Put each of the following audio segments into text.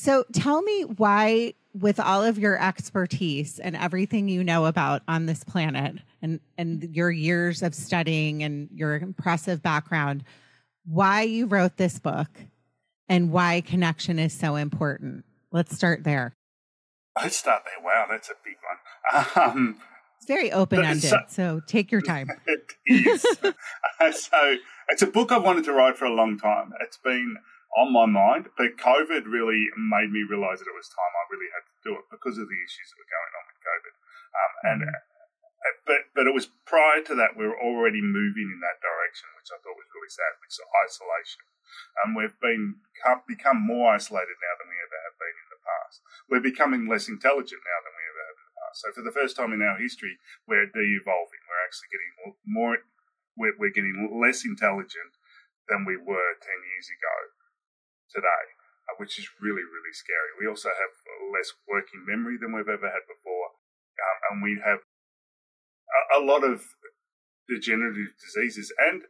So tell me why, with all of your expertise and everything you know about on this planet and, and your years of studying and your impressive background, why you wrote this book and why connection is so important. Let's start there. Let's start there. Wow, that's a big one. Um, it's very open ended, so, so, take your time. it is. so it's a book I've wanted to write for a long time. It's been on my mind, but COVID really made me realize that it was time I really had to do it because of the issues that were going on with COVID. Um, and mm-hmm. uh, but but it was prior to that we were already moving in that direction, which I thought was really sad, which is isolation. And um, we've been become more isolated now than we ever have been in the past. We're becoming less intelligent now than we ever have in the past. So for the first time in our history, we're de-evolving. We're actually getting more. We're, we're getting less intelligent than we were ten years ago today, uh, which is really, really scary. We also have less working memory than we've ever had before, um, and we have a, a, lot of degenerative diseases and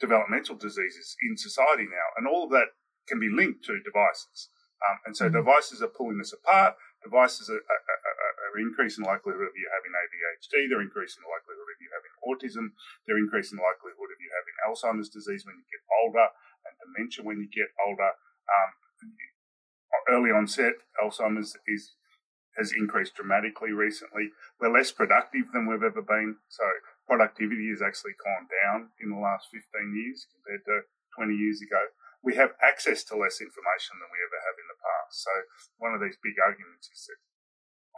developmental diseases in society now, and all of that can be linked to devices. Um, and so mm-hmm. devices are pulling us apart. Devices are, are, are, are, increasing the likelihood of you having ADHD. They're increasing the likelihood of you having autism. They're increasing the likelihood of you having Alzheimer's disease when you get older and dementia when you get older. Um, early onset Alzheimer's is has increased dramatically recently. We're less productive than we've ever been. So productivity has actually gone down in the last 15 years compared to 20 years ago. We have access to less information than we ever have in the past. So one of these big arguments is that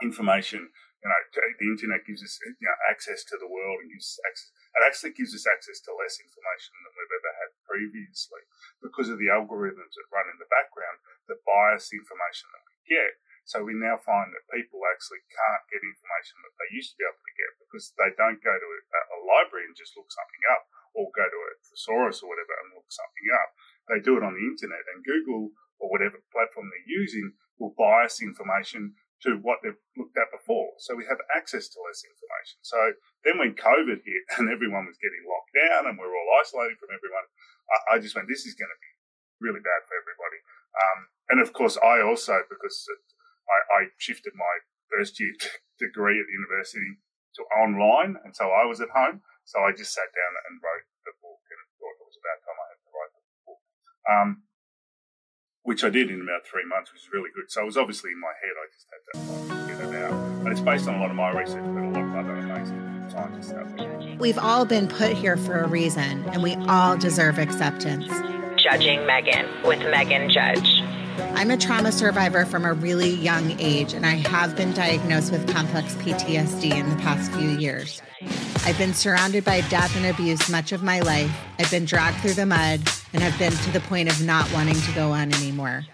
information, you know, the internet gives us you know, access to the world and gives access, it actually gives us access to less information than we've ever had previously because of the algorithms that run in the background that bias the information that we get. So we now find that people actually can't get information that they used to be able to get because they don't go to a, a library and just look something up or go to a thesaurus or whatever and look something up. They do it on the internet and Google or whatever platform they're using will bias information to what they've looked at before. So we have access to less information. So then when COVID hit and everyone was getting locked down and we are all isolated from everyone, I, I just went, this is going to be really bad for everybody. Um, and of course, I also, because I, I shifted my first year degree at the university to online, and so I was at home. So I just sat down and wrote the book, and thought it was about time I had to write the book, um, which I did in about three months, which was really good. So it was obviously in my head. I just had to get it out, and it's based on a lot of my research, but a lot of other amazing scientists out there. We've all been put here for a reason, and we all deserve acceptance. Judging Meghan with Meghan Judge. I'm a trauma survivor from a really young age, and I have been diagnosed with complex PTSD in the past few years. I've been surrounded by death and abuse much of my life. I've been dragged through the mud and have been to the point of not wanting to go on anymore.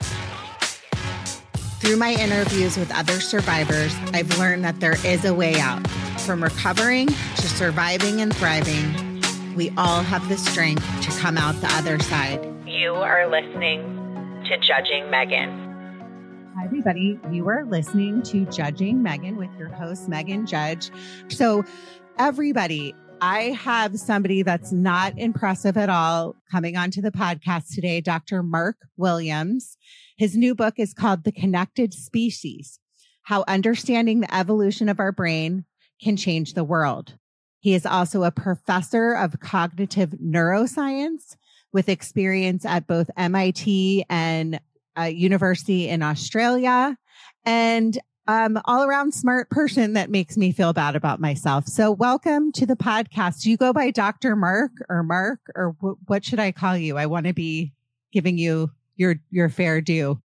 Through my interviews with other survivors, I've learned that there is a way out. From recovering to surviving and thriving, we all have the strength to come out the other side. You are listening to Judging Meghan. Hi, everybody. You are listening to Judging Meghan with your host, Meghan Judge. So, everybody, I have somebody that's not impressive at all coming onto the podcast today, Dr. Mark Williams. His new book is called The Connected Species How Understanding the Evolution of Our Brain Can Change the World. He is also a professor of cognitive neuroscience with experience at both MIT and a university in Australia and um, all around smart person that makes me feel bad about myself. So welcome to the podcast. Do you go by Dr. Mark or Mark or w- what should I call you? I want to be giving you your, your fair due.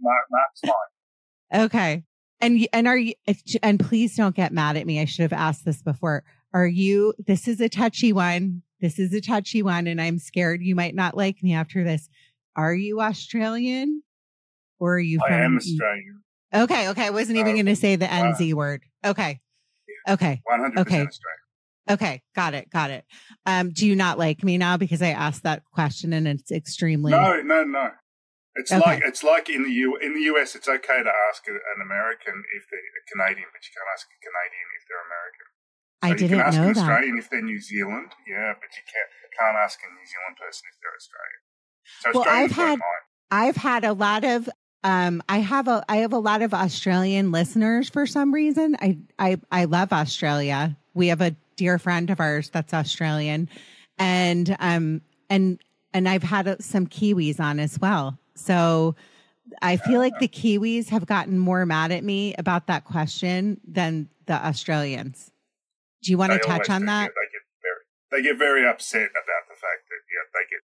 Mark, Mark's fine. Okay. And, and are you, and please don't get mad at me. I should have asked this before. Are you, this is a touchy one. This is a touchy one, and I'm scared you might not like me after this. Are you Australian or are you I am Australian. Okay, okay. I wasn't even uh, going to say the NZ uh, word. Okay. Okay. 100% okay. Australian. Okay, got it, got it. Um, do you not like me now because I asked that question and it's extremely no, no, no. It's okay. like it's like in the U in the US, it's okay to ask an American if they're a Canadian, but you can't ask a Canadian if they're American. I didn't you can ask know an that. Australian if they're New Zealand, yeah, but you can't can't ask a New Zealand person if they're Australian. So well, I've had I've had a lot of um, I have a I have a lot of Australian listeners for some reason. I I I love Australia. We have a dear friend of ours that's Australian, and um and and I've had some Kiwis on as well. So I feel like the Kiwis have gotten more mad at me about that question than the Australians. Do you want They to touch on do, that? yeah, they get very they get very upset about the fact that yeah they get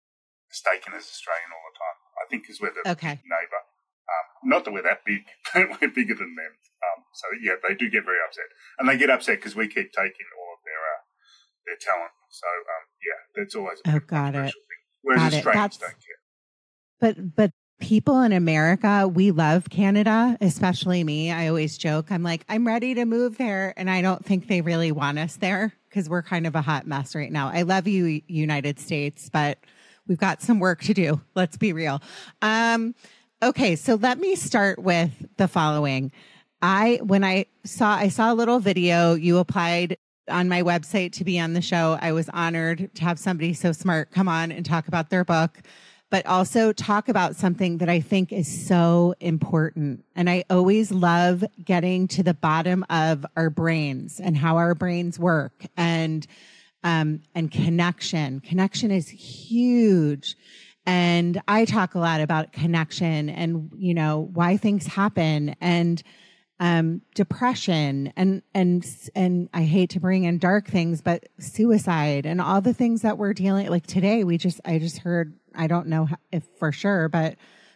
mistaken as Australian all the time. I think because we're the Okay. neighbour. Um, not that we're that big, but we're bigger than them. Um, so yeah, they do get very upset, and they get upset because we keep taking all of their uh, their talent. So um, yeah, that's always a Oh, got it. thing. Whereas Got it. Australians That's- don't care. But but people in America, we love Canada, especially me. I always joke, I'm like, I'm ready to move there, and I don't think they really want us there because we're kind of a hot mess right now. I love you, United States, but we've got some work to do. Let's be real. Um, okay, so let me start with the following. I when I saw I saw a little video you applied on my website to be on the show. I was honored to have somebody so smart come on and talk about their book, but also talk about something that I think is so important. And I always love getting to the bottom of our brains and how our brains work and um, and connection. Connection is huge. And I talk a lot about connection and, you know, why things happen and, um, depression and, and, and I hate to bring in dark things, but suicide and all the things that we're dealing, like today, we just, I just heard, I don't know if for sure, but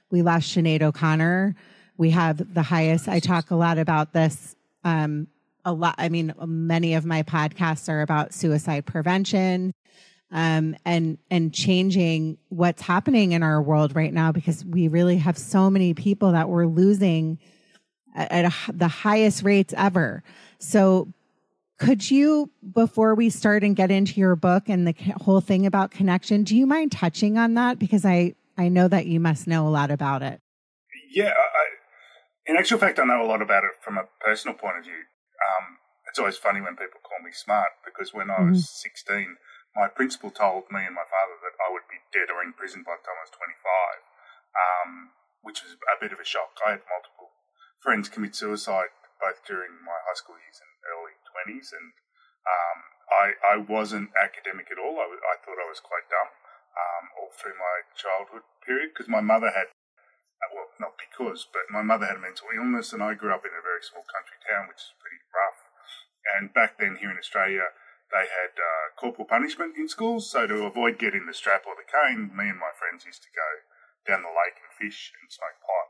we lost Sinead O'Connor. We have the highest, I talk a lot about this, um, a lot. I mean, many of my podcasts are about suicide prevention um, and and changing what's happening in our world right now because we really have so many people that we're losing at, at a, the highest rates ever. So, could you, before we start and get into your book and the whole thing about connection, do you mind touching on that because I I know that you must know a lot about it. Yeah, I, in actual fact, I know a lot about it from a personal point of view. Um, it's always funny when people call me smart because when I was 16, my principal told me and my father that I would be dead or in prison by the time I was 25, um, which was a bit of a shock. I had multiple friends commit suicide both during my high school years and early 20s, and um, I, I wasn't academic at all. I, I thought I was quite dumb um, all through my childhood period because my mother had uh, well, not because, but my mother had a mental illness, and I grew up in a very small country town, which is pretty rough. And back then, here in Australia, they had uh, corporal punishment in schools. So to avoid getting the strap or the cane, me and my friends used to go down the lake and fish and smoke pot.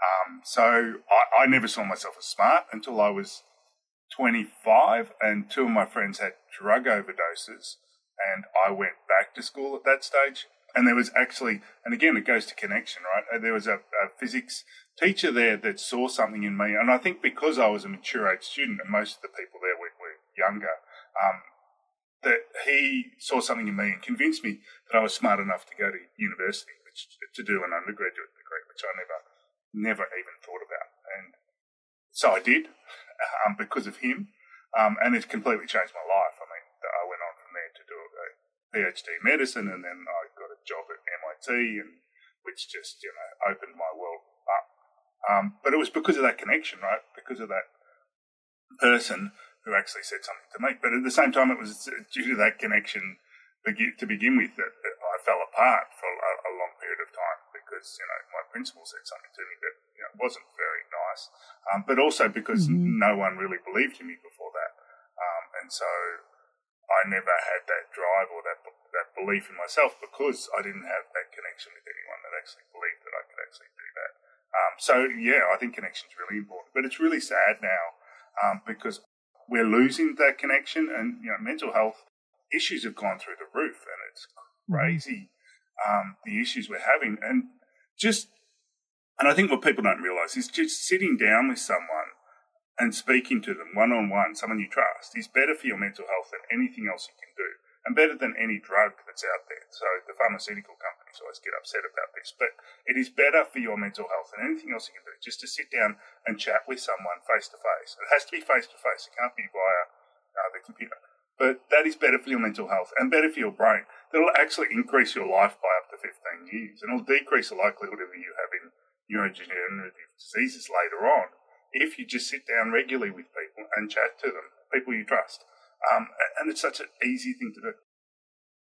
Um, so I, I never saw myself as smart until I was 25, and two of my friends had drug overdoses, and I went back to school at that stage. And there was actually, and again, it goes to connection, right? Uh, There was a, a physics teacher there that saw something in me, and I think because I was a mature age student, and most of the people there were, were younger, um, that he saw something in me and convinced me that I was smart enough to go to university, which to do an undergraduate degree, which I never, never even thought about. And so I did, um, because of him, um, and it completely changed my life. I mean, I went on from there to do a PhD in medicine, and then I got a job at MIT, and which just you know opened my world up. Um, but it was because of that connection, right? Because of that person who actually said something to me. But at the same time, it was due to that connection to begin with that, I fell apart for a, long period of time because you know my principal said something to me that you know, wasn't very um, but also because Mhm. no one really believed in me before that, um, and so I never had that drive or that that belief in myself because I didn't have that connection with anyone that actually believed that I could actually do that. Um, so yeah, I think connection is really important, but it's really sad now um, because we're losing that connection, and you know, mental health issues have gone through the roof, and it's crazy um, the issues we're having, and just and I think what people don't realise is just sitting down with someone and speaking to them one on one, someone you trust, is better for your mental health than anything else you can do, and better than any drug that's out there. So the pharmaceutical companies always get upset about this, but it is better for your mental health than anything else you can do. Just to sit down and chat with someone face to face. It has to be face to face. It can't be via uh, the computer. But that is better for your mental health and better for your brain. That'll actually increase your life by up to 15 years, and it'll decrease the likelihood of you having neurodegenerative diseases later on if you just sit down regularly with people and chat to them, people you trust. Um, and it's such an easy thing to do.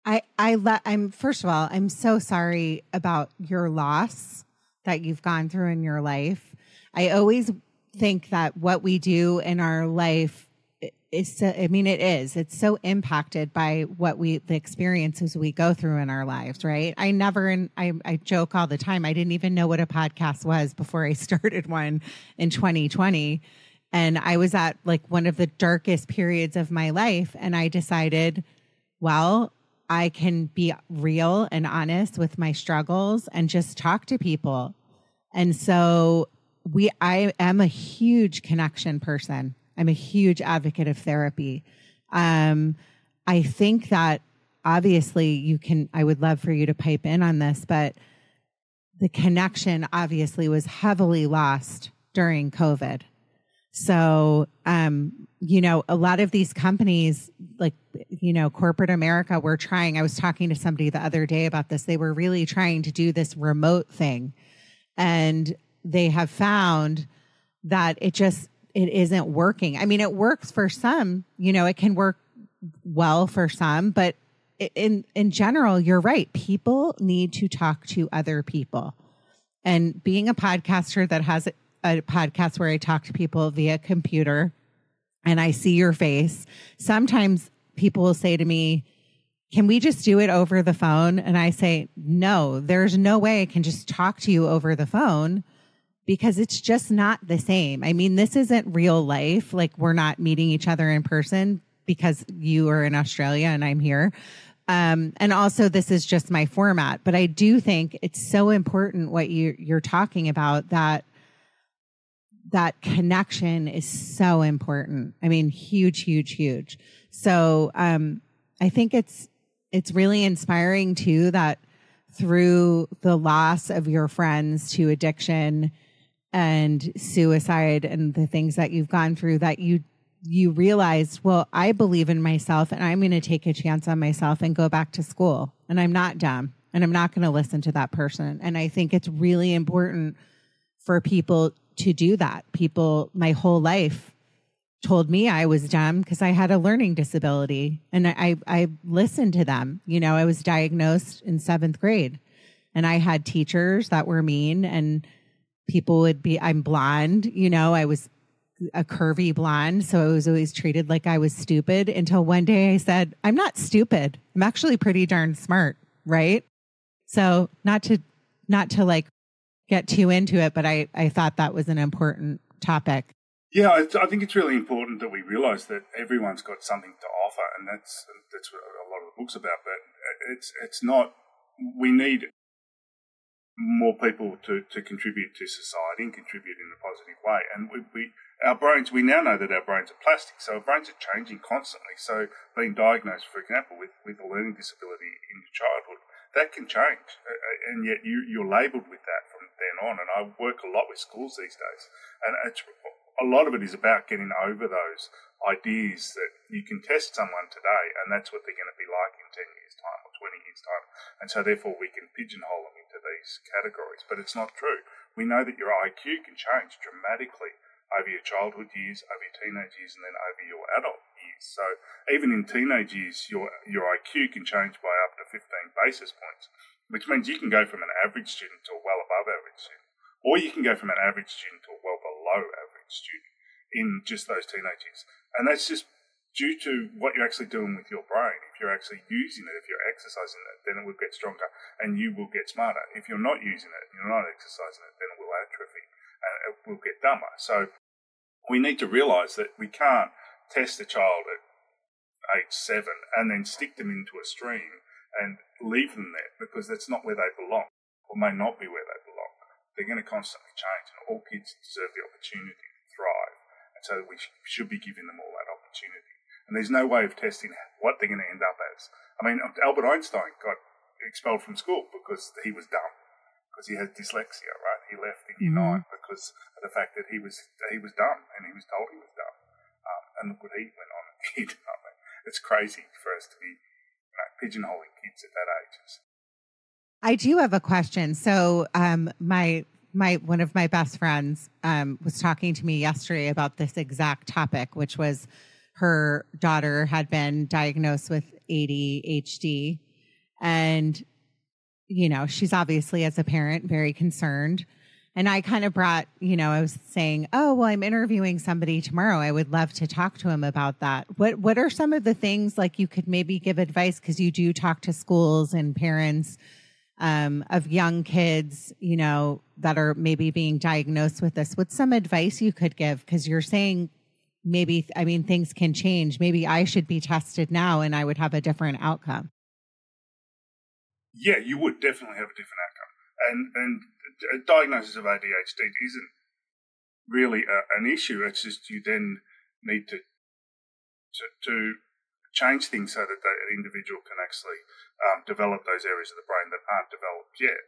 I I le- I'm first of all, I'm so sorry about your loss that you've gone through in your life. I always think that what we do in our life is so, I mean it is. It's so impacted by what we the experiences we go through in our lives, right? I never and I I joke all the time. I didn't even know what a podcast was before I started one in 2020. And I was at like one of the darkest periods of my life and I decided, well, I can be real and honest with my struggles and just talk to people. And so we I am a huge connection person. I'm a huge advocate of therapy. Um, I think that obviously you can I would love for you to pipe in on this, but the connection obviously was heavily lost during COVID. So, um, you know, a lot of these companies, like, you know, corporate America, were trying. I was talking to somebody the other day about this. They were really trying to do this remote thing. And they have found that it just, it isn't working. I mean, it works for some, you know, it can work well for some, but in, in general, you're right. People need to talk to other people. And being a podcaster that has a podcast where I talk to people via computer and I see your face. Sometimes people will say to me, can we just do it over the phone? And I say, no, there's no way I can just talk to you over the phone because it's just not the same. I mean, this isn't real life. Like we're not meeting each other in person because you are in Australia and I'm here. Um, and also this is just my format, but I do think it's so important what you, you're talking about that that connection is so important. I mean, huge, huge, huge. So, um, I think it's, it's really inspiring too that through the loss of your friends to addiction and suicide and the things that you've gone through that you you realized, well, I believe in myself and I'm going to take a chance on myself and go back to school. And I'm not dumb and I'm not going to listen to that person. And I think it's really important for people to do that. People my whole life told me I was dumb because I had a learning disability and I, I listened to them. You know, I was diagnosed in seventh grade and I had teachers that were mean and people would be, I'm blonde, you know, I was a curvy blonde. So I was always treated like I was stupid until one day I said, I'm not stupid. I'm actually pretty darn smart. Right. So not to, not to like get too into it, but I, I thought that was an important topic. Yeah, I, I think it's really important that we realise that everyone's got something to offer, and that's that's what a lot of the book's about. But it's it's not. We need more people to, to contribute to society and contribute in a positive way. And we, we our brains we now know that our brains are plastic, so our brains are changing constantly. So being diagnosed, for example, with with a learning disability in your childhood, that can change, and yet you you're labelled with that from then on. And I work a lot with schools these days, and it's, a lot of it is about getting over those ideas that you can test someone today, and that's what they're going to be like in ten years' time or twenty years' time, and so therefore we can pigeonhole them into these categories. But it's not true. We know that your IQ can change dramatically over your childhood years, over your teenage years, and then over your adult years. So even in teenage years, your your IQ can change by up to 15 basis points which means you can go from an average student to a well above average student, or you can go from an average student to a well below average student in just those teenage years. And that's just due to what you're actually doing with your brain. If you're actually using it, if you're exercising it, then it will get stronger and you will get smarter. If you're not using it, you're not exercising it, then it will atrophy and it will get dumber. So we need to realize that we can't test a child at age seven and then stick them into a stream and leave them there because that's not where they belong or may not be where they belong. They're going to constantly change, and all kids deserve the opportunity to thrive. And so we sh- should be giving them all that opportunity. And there's no way of testing what they're going to end up as. I mean, Albert Einstein got expelled from school because he was dumb, because he had dyslexia, right? He left in year mm-hmm. nine because of the fact that he was he was dumb and he was told he was dumb. And look what went on and did. I mean, it's crazy for us to be pigeonholing kids at that age. I do have a question. So, um, my my one of my best friends um, was talking to me yesterday about this exact topic, which was her daughter had been diagnosed with ADHD, and you know she's obviously as a parent very concerned. And I kind of brought, you know, I was saying, "Oh, well, I'm interviewing somebody tomorrow. I would love to talk to him about that." What What are some of the things like you could maybe give advice because you do talk to schools and parents um, of young kids, you know, that are maybe being diagnosed with this? What's some advice you could give? Because you're saying maybe, I mean, things can change. Maybe I should be tested now, and I would have a different outcome. Yeah, you would definitely have a different outcome, and and a diagnosis of ADHD isn't really a, an issue. It's just you then need to to, to change things so that the, individual can actually um, develop those areas of the brain that aren't developed yet.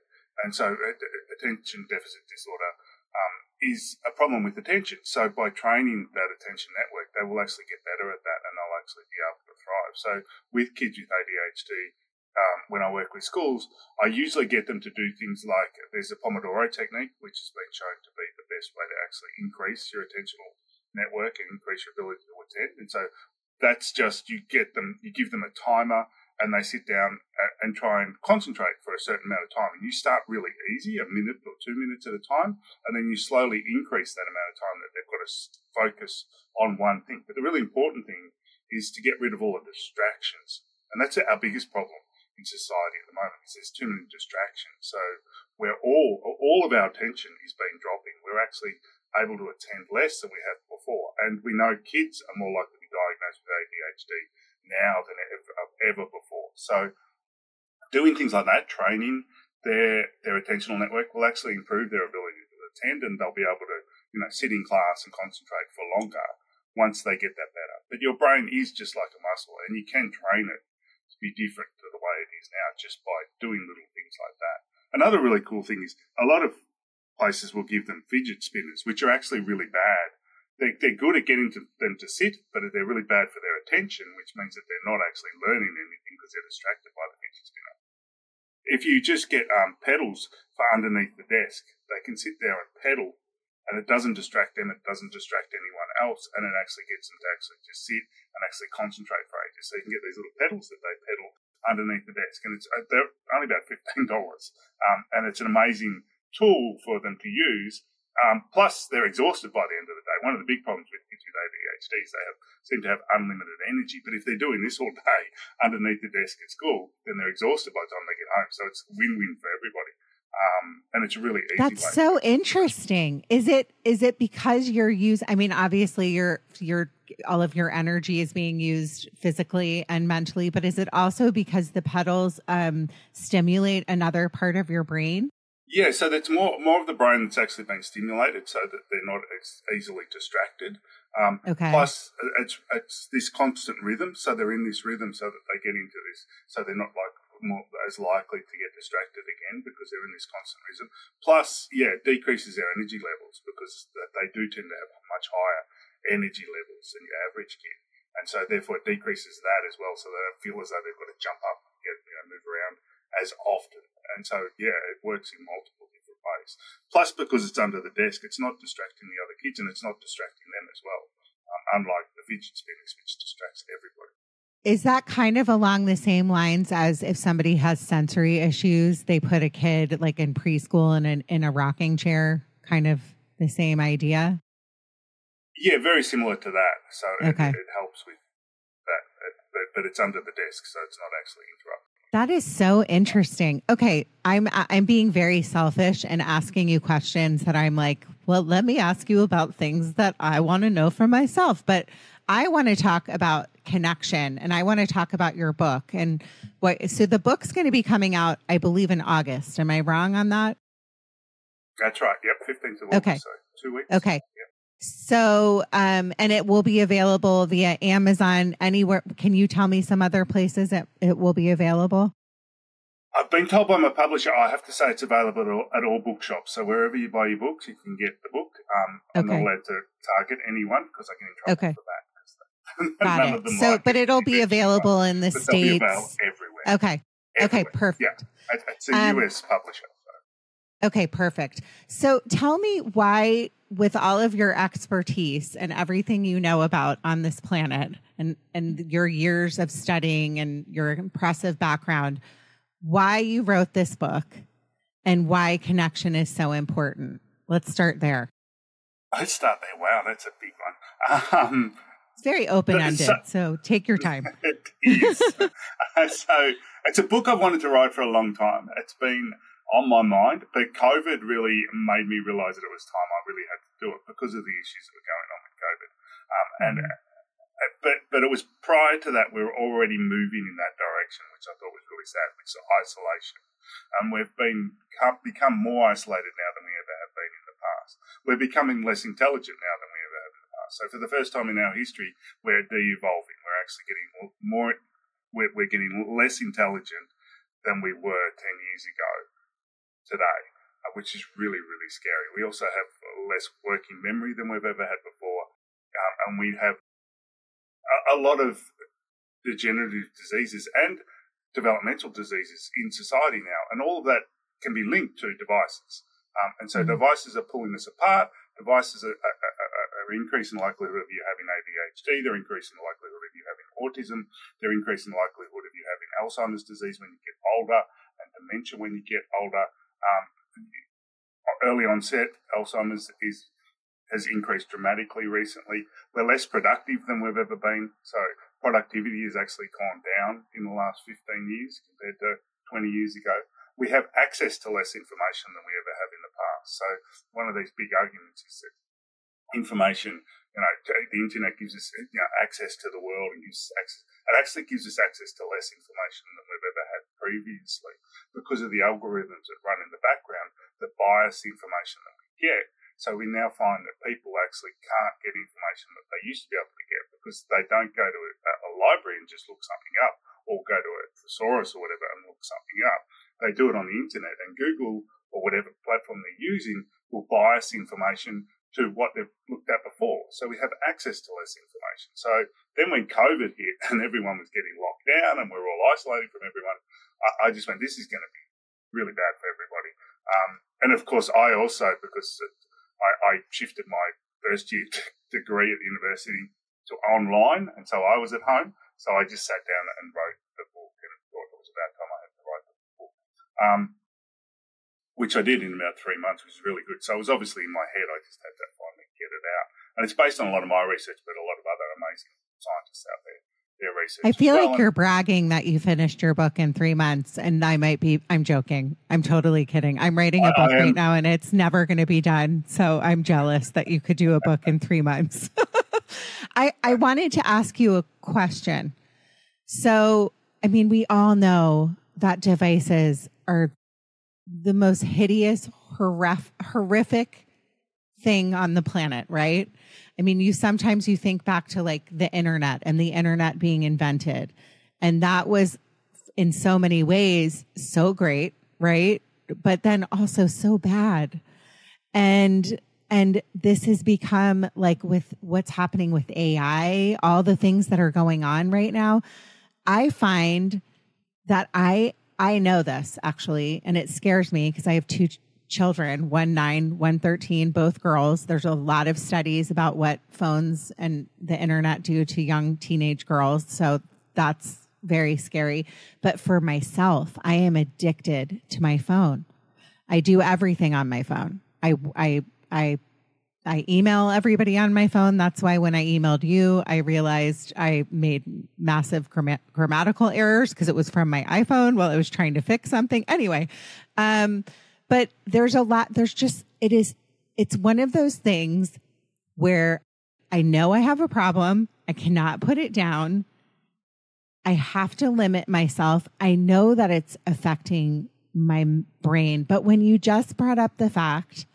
And so, uh, attention deficit disorder um, is a problem with attention. So, by training that attention network, they will actually get better at that, and they'll actually be able to thrive. So, with kids with ADHD, um, when I work with schools, I usually get them to do things like there's a Pomodoro technique, which has been shown to be the best way to actually increase your attentional network and increase your ability to attend. And so that's just you get them, you give them a timer, and they sit down and try and concentrate for a certain amount of time. And you start really easy, a minute or two minutes at a time, and then you slowly increase that amount of time that they've got to focus on one thing. But the really important thing is to get rid of all the distractions. And that's our biggest problem in society at the moment is there's too many distractions. So we're all all of our attention is being dropping. We're actually able to attend less than we have before, and we know kids are more likely to be diagnosed with ADHD now than ever, uh, ever before. So doing things like that, training their their attentional network will actually improve their ability to attend, and they'll be able to you know sit in class and concentrate for longer once they get that better. But your brain is just like a muscle, and you can train it be different to the way it is now just by doing little things like that. Another really cool thing is a lot of places will give them fidget spinners, which are actually really bad. They're, they're good at getting to, them to sit, but they're really bad for their attention, which means that they're not actually learning anything because they're distracted by the fidget spinner. If you just get um, pedals for underneath the desk, they can sit there and pedal and it doesn't distract them, it doesn't distract anyone else, and it actually gets them to actually just sit and actually concentrate for ages. So you can get these little pedals that they pedal underneath the desk, and it's uh, they're only about fifteen dollars, um, and it's an amazing tool for them to use. Um, plus, they're exhausted by the end of the day. One of the big problems with kids with ADHD is they have, seem to have unlimited energy. But if they're doing this all day underneath the desk at school, then they're exhausted by the time they get home. So it's win-win for everybody. Um, and it's really easy. That's so interesting. Is it is it because you're using? I mean, obviously, your your all of your energy is being used physically and mentally, but is it also because the pedals um, stimulate another part of your brain? Yeah, so that's more more of the brain that's actually being stimulated, so that they're not as easily distracted. Um, okay. Plus, it's it's this constant rhythm, so they're in this rhythm, so that they get into this, so they're not like more as likely to get distracted again because they're in this constant rhythm. Plus, yeah, it decreases their energy levels because they do tend to have much higher energy levels than your average kid. And so therefore it decreases that as well so they don't feel as though they've got to jump up and get, you know, move around as often. And so, yeah, it works in multiple different ways. Plus, because it's under the desk, it's not distracting the other kids and it's not distracting them as well, um, unlike the fidget spinners, which distracts everybody. Is that kind of along the same lines as if somebody has sensory issues, they put a kid like in preschool in an, in a rocking chair? Kind of the same idea. Yeah, very similar to that. So okay. it, it helps with that, but, but it's under the desk, so it's not actually interrupted. That is so interesting. Okay, I'm I'm being very selfish and asking you questions that I'm like, well, let me ask you about things that I want to know for myself. But I want to talk about connection and I want to talk about your book and what so the book's going to be coming out I believe in August. Am I wrong on that? That's right. Yep, 15th of okay. So 2 weeks. Okay. Yep. So, um, and it will be available via Amazon anywhere. Can you tell me some other places that it will be available? I've been told by my publisher I have to say it's available at all, at all bookshops. So wherever you buy your books, you can get the book. Um, I'm okay. not allowed to target anyone because I get in trouble okay. for that. Got it. So, but it. it'll be available in the states. everywhere. Okay. Everywhere. Okay. Perfect. Yeah. It's a um, US publisher. Okay, perfect. So tell me why, with all of your expertise and everything you know about on this planet and, and your years of studying and your impressive background, why you wrote this book and why connection is so important. Let's start there. Let's start there. Wow, that's a big one. Um, very open ended, so, so, take your time. It is. so it's a book I've wanted to write for a long time. It's been on my mind, but COVID really made me realize that it was time I really had to do it because of the issues that were going on with COVID. Um, and mm-hmm. uh, but but it was prior to that we were already moving in that direction, which I thought was really sad, which is isolation. And um, we've been become more isolated now than we ever have been in the past. We're becoming less intelligent now than we So for the first time in our history, we're de-evolving. We're actually getting more. We're, we're getting less intelligent than we were ten years ago today, uh, which is really, really scary. We also have less working memory than we've ever had before, um, and we have a, a, lot of degenerative diseases and developmental diseases in society now, and all of that can be linked to devices. Um, and so mm-hmm. devices are pulling us apart. Devices are, are, are, increasing the likelihood of you having ADHD. They're increasing the likelihood of you having autism. They're increasing the likelihood of you having Alzheimer's disease when you get older and dementia when you get older. Um, early onset Alzheimer's is has increased dramatically recently. We're less productive than we've ever been, so productivity has actually gone down in the last 15 years compared to 20 years ago. We have access to less information than we ever have in the past. So one of these big arguments is that information, you know, the internet gives us you know, access to the world and gives access, it actually gives us access to less information than we've ever had previously because of the algorithms that run in the background that bias the information that we get. So we now find that people actually can't get information that they used to be able to get because they don't go to a, a library and just look something up or go to a thesaurus or whatever and look something up. They do it on the internet and Google or whatever platform they're using will bias information to what they've looked at before. So we have access to less information. So then when COVID hit and everyone was getting locked down and we are all isolating from everyone, I, I just went, this is going to be really bad for everybody. Um, and of course, I also, because I, I shifted my first year degree at the university to online, and so I was at home. So I just sat down and wrote the book, and thought it was about time I had to write the book, um, which I did in about three months, which was really good. So it was obviously in my head. I just had to finally get it out, and it's based on a lot of my research, but a lot of other amazing scientists out there their research. I feel well. like you're bragging that you finished your book in three months, and I might be. I'm joking. I'm totally kidding. I'm writing a book right now, and it's never going to be done. So I'm jealous that you could do a book in three months. I I wanted to ask you a question. So, I mean, we all know that devices are the most hideous, horrific thing on the planet, right? I mean, you sometimes you think back to like the internet and the internet being invented. And that was in so many ways so great, right? But then also so bad. And and this has become like with what's happening with AI, all the things that are going on right now. I find that I I know this actually, and it scares me because I have two children, one nine, one 13, both girls. There's a lot of studies about what phones and the internet do to young teenage girls. So that's very scary. But for myself, I am addicted to my phone. I do everything on my phone. I, I, I, I email everybody on my phone. That's why when I emailed you, I realized I made massive grammatical errors because it was from my iPhone while I was trying to fix something. Anyway, um, but there's a lot, there's just, it is, it's one of those things where I know I have a problem. I cannot put it down. I have to limit myself. I know that it's affecting my brain. But when you just brought up the fact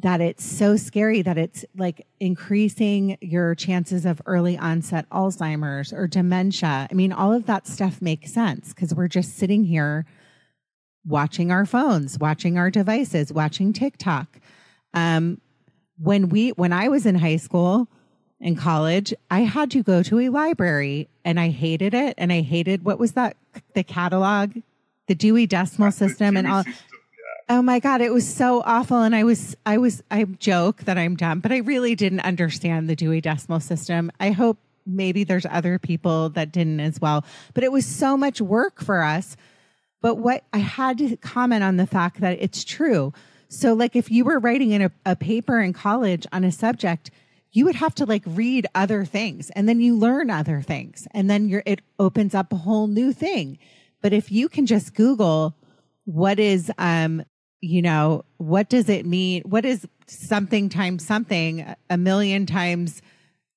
that it's so scary that it's like increasing your chances of early onset Alzheimer's or dementia, I mean, all of that stuff makes sense because we're just sitting here watching our phones, watching our devices, watching TikTok. Um, when we, when I was in high school and college, I had to go to a library and I hated it. And I hated what was that? The catalog, the Dewey Decimal System, and all. System, Oh my God, it was so awful. And I was, I was, I joke that I'm dumb, but I really didn't understand the Dewey Decimal System. I hope maybe there's other people that didn't as well, but it was so much work for us. But what I had to comment on the fact that it's true. So, like, if you were writing in a, a paper in college on a subject, you would have to like read other things and then you learn other things and then you're, it opens up a whole new thing. But if you can just Google what is, um, you know, what does it mean? What is something times something a million times,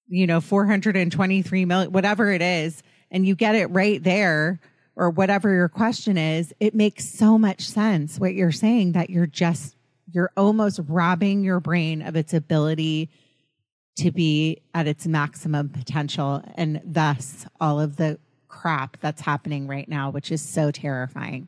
you know, 423 million, whatever it is, and you get it right there or whatever your question is, it makes so much sense what you're saying that you're just, you're almost robbing your brain of its ability to be at its maximum potential and thus all of the crap that's happening right now, which is so terrifying.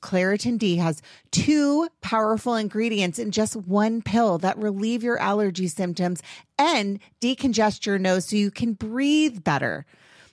Claritin D has two powerful ingredients in just one pill that relieve your allergy symptoms and decongest your nose so you can breathe better.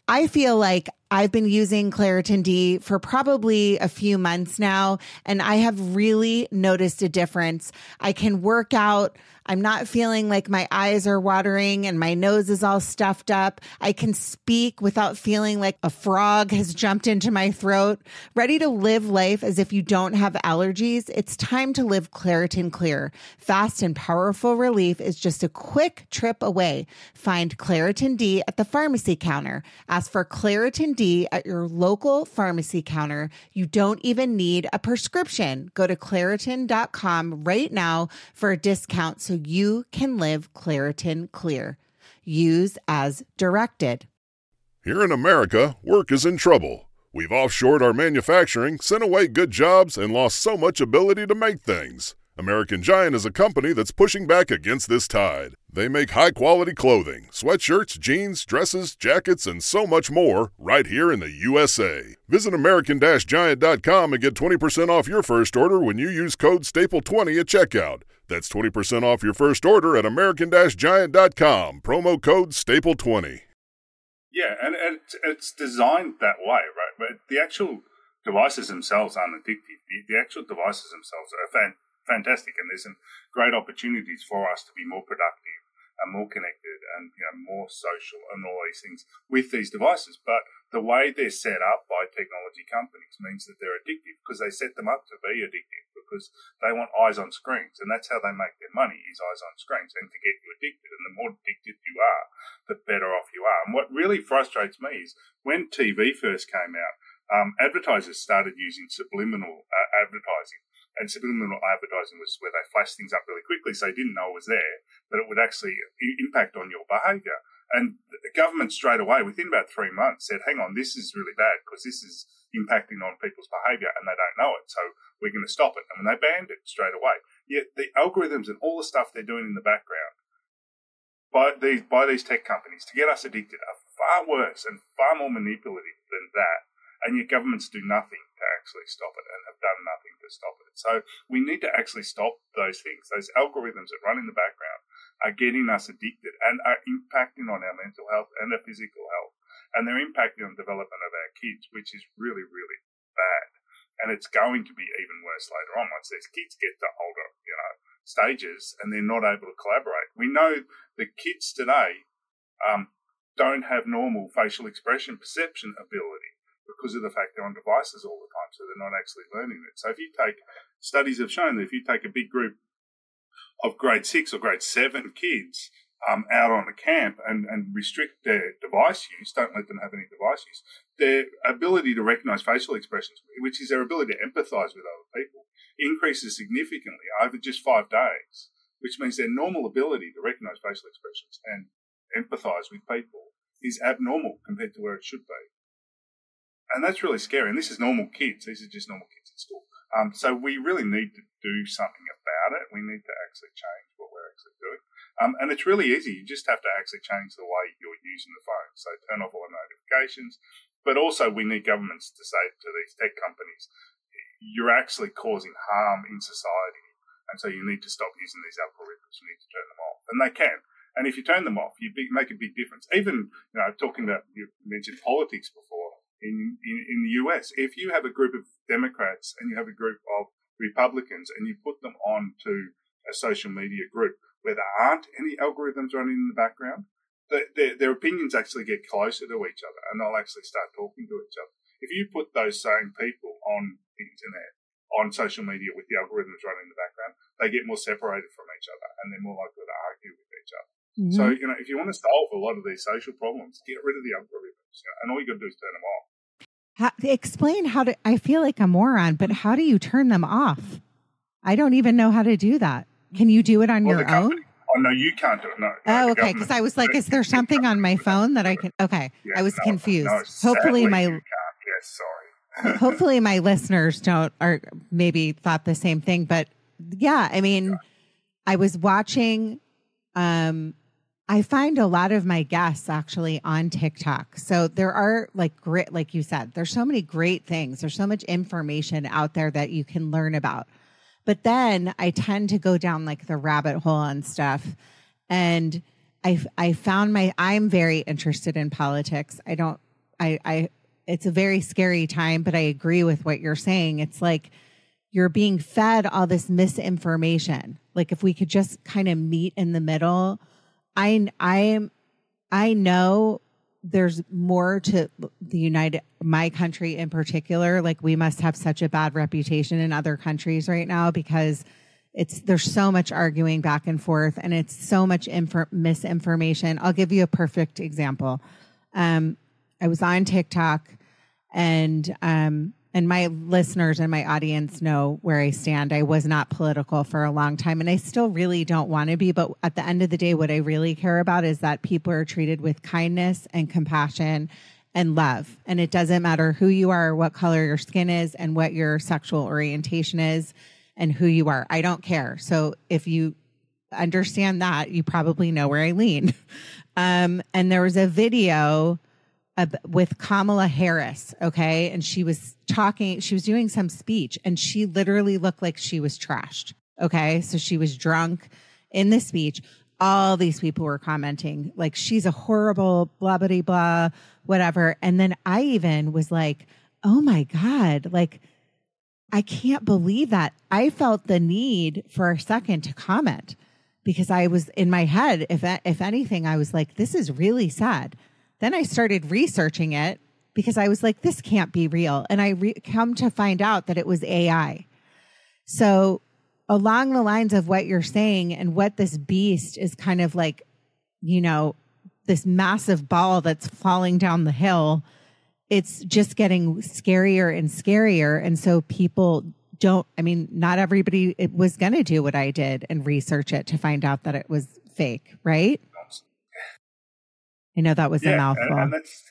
I feel like I've been using Claritin D for probably a few months now, and I have really noticed a difference. I can work out. I'm not feeling like my eyes are watering and my nose is all stuffed up. I can speak without feeling like a frog has jumped into my throat. Ready to live life as if you don't have allergies? It's time to live Claritin Clear. Fast and powerful relief is just a quick trip away. Find Claritin D at the pharmacy counter. Ask for Claritin At your local pharmacy counter. You don't even need a prescription. Go to Claritin.com right now for a discount so you can live Claritin Clear. Use as directed. Here in America, work is in trouble. We've offshored our manufacturing, sent away good jobs, and lost so much ability to make things. American Giant is a company that's pushing back against this tide. They make high quality clothing, sweatshirts, jeans, dresses, jackets, and so much more right here in the USA. Visit American Giant.com and get 20% off your first order when you use code STAPLE20 at checkout. That's 20% off your first order at American Giant.com. Promo code STAPLE20. Yeah, and, and it's, it's designed that way, right? But the actual devices themselves aren't addictive. The, the actual devices themselves are fan, fantastic, and there's some great opportunities for us to be more productive and more connected and you know more social and all these things with these devices. But the way they're set up by technology companies means that they're addictive because they set them up to be addictive because they want eyes on screens and that's how they make their money is eyes on screens. And to get you addicted and the more addicted you are the better off you are. And what really frustrates me is when tv first came out um, advertisers started using subliminal uh, advertising and subliminal advertising was where they flash things up really quickly so they didn't know it was there but it would actually impact on your behavior and the government straight away, within about three months, said, hang on, this is really bad because this is impacting on people's behavior and they don't know it. So we're going to stop it. And they banned it straight away. Yet the algorithms and all the stuff they're doing in the background by these, by these tech companies to get us addicted are far worse and far more manipulative than that. And yet governments do nothing to actually stop it and have done nothing to stop it. So we need to actually stop those things, those algorithms that run in the background are getting us addicted and are impacting on our mental health and our physical health. And they're impacting on the development of our kids, which is really, really bad. And it's going to be even worse later on once these kids get to older, you know, stages and they're not able to collaborate. We know the kids today um, don't have normal facial expression perception ability because of the fact they're on devices all the time, so they're not actually learning it. So if you take studies have shown that if you take a big group of grade six or grade seven kids um, out on a camp and, and restrict their device use, don't let them have any device use, their ability to recognize facial expressions, which is their ability to empathize with other people, increases significantly over just five days, which means their normal ability to recognize facial expressions and empathize with people is abnormal compared to where it should be. And that's really scary. And this is normal kids. These are just normal kids in school. Um, so we really need to do something about it. We need to actually change what we're actually doing. Um, and it's really easy. You just have to actually change the way you're using the phone. So turn off all the notifications. But also, we need governments to say to these tech companies, you're actually causing harm in society. And so you need to stop using these algorithms. You need to turn them off. And they can. And if you turn them off, you make a big difference. Even, you know, talking about, you mentioned politics before in, in, in the US, if you have a group of Democrats and you have a group of Republicans and you put them on to a social media group, where there aren't any algorithms running in the background, their, their opinions actually get closer to each other and they'll actually start talking to each other. If you put those same people on the internet, on social media with the algorithms running in the background, they get more separated from each other and they're more likely to argue with each other. Mm-hmm. So, you know, if you want to solve a lot of these social problems, get rid of the algorithms. And all you got to do is turn them off. How, explain how to, I feel like a moron, but how do you turn them off? I don't even know how to do that. Can you do it on well, your own? Oh no, you can't do it. No. oh, okay. Because I was like, is there something on my phone that I can? Okay, yeah, I was no, confused. No, hopefully my. Yes, sorry. hopefully my listeners don't or maybe thought the same thing, but yeah, I mean, yeah. I was watching. Um, I find a lot of my guests actually on TikTok. So there are like great, like you said, there's so many great things. There's so much information out there that you can learn about. But then I tend to go down like the rabbit hole and stuff. And I, I found my, I'm very interested in politics. I don't, I, I, it's a very scary time, but I agree with what you're saying. It's like you're being fed all this misinformation. Like if we could just kind of meet in the middle, I, I am, I know there's more to the United, my country in particular. Like we must have such a bad reputation in other countries right now because it's there's so much arguing back and forth and it's so much infor- misinformation. I'll give you a perfect example. Um, I was on TikTok and um, and my listeners and my audience know where I stand. I was not political for a long time and I still really don't want to be. But at the end of the day, what I really care about is that people are treated with kindness and compassion and love. And it doesn't matter who you are, what color your skin is, and what your sexual orientation is, and who you are. I don't care. So if you understand that, you probably know where I lean. Um, and there was a video with Kamala Harris, okay? And she was talking, she was doing some speech and she literally looked like she was trashed, okay? So she was drunk in the speech. All these people were commenting, like, she's a horrible, blah, blah, blah, whatever. And then I even was like, oh my God, like, I can't believe that. I felt the need for a second to comment because I was in my head, if, if anything, I was like, this is really sad then I started researching it because I was like, this can't be real. And I re- come to find out that it was AI. So, along the lines of what you're saying and what this beast is kind of like, you know, this massive ball that's falling down the hill, it's just getting scarier and scarier. And so people don't, I mean, not everybody was going to do what I did and research it to find out that it was fake, right? I know that was yeah, a mouthful. And, and that's,